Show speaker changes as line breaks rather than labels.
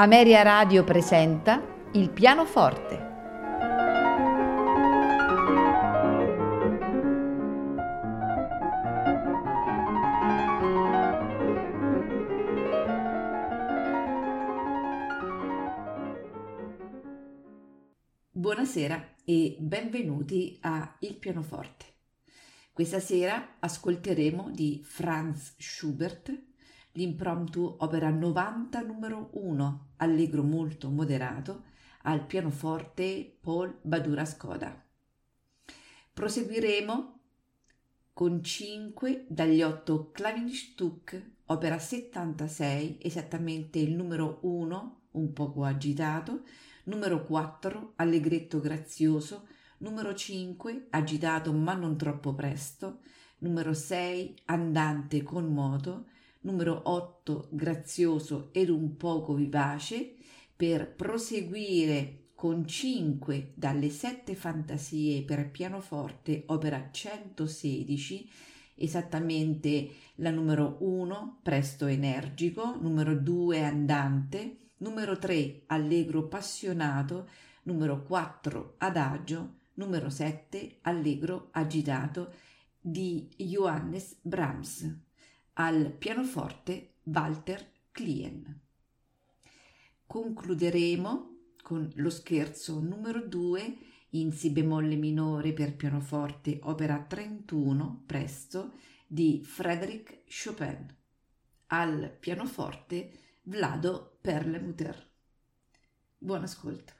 Ameria Radio presenta Il pianoforte.
Buonasera e benvenuti a Il pianoforte. Questa sera ascolteremo di Franz Schubert l'impromptu opera 90 numero 1, allegro molto moderato, al pianoforte Paul Badura Skoda. Proseguiremo con 5 dagli 8 Klavinstück, opera 76, esattamente il numero 1, un poco agitato, numero 4, allegretto grazioso, numero 5, agitato ma non troppo presto, numero 6, andante con moto, numero 8, grazioso ed un poco vivace, per proseguire con 5 dalle 7 fantasie per pianoforte, opera 116, esattamente la numero 1, presto energico, numero 2, andante, numero 3, allegro passionato, numero 4, adagio, numero 7, allegro agitato di Johannes Brahms al pianoforte Walter Klien. Concluderemo con lo scherzo numero 2 in Si bemolle minore per pianoforte, opera 31, presto, di Frédéric Chopin. Al pianoforte Vlado Perlemuter. Buon ascolto.